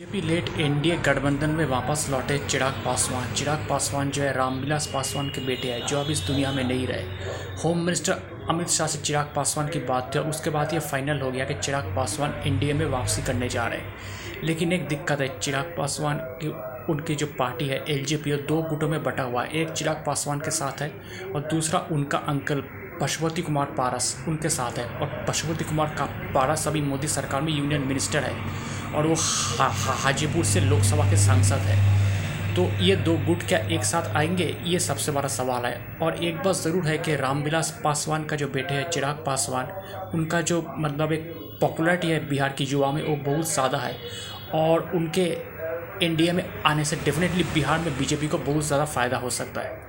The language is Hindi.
बीजेपी लेट एनडीए गठबंधन में वापस लौटे चिराग पासवान। चिराग पासवान जो है, रामविलास पासवान के बेटे हैं, जो अब इस दुनिया में नहीं रहे। होम मिनिस्टर अमित शाह से चिराग पासवान की बात हुई उसके बाद ये फाइनल हो गया कि चिराग पासवान एनडीए में वापसी करने जा रहे हैं। लेकिन एक दिक्कत है, चिराग पासवान की, उनकी जो पार्टी है, एलजेपी दो गुटों में बटा हुआ है। एक चिराग पासवान के साथ है और दूसरा उनका अंकल पशुपति कुमार पारस उनके साथ है। और पशुपति कुमार का पारस अभी मोदी सरकार में यूनियन मिनिस्टर है। और वो हा, हा, हाजीपुर से लोकसभा के सांसद है। तो ये दो गुट क्या एक साथ आएँगे? ये सबसे बड़ा सवाल है। और एक बात ज़रूर है कि रामविलास पासवान का जो बेटे है चिराग पासवान उनका जो मतलब एक पॉपुलरिटी है बिहार की युवा में वो बहुत ज़्यादा है। और उनके इंडिया में आने से डेफिनेटली बिहार में बीजेपी को बहुत ज़्यादा फ़ायदा हो सकता है।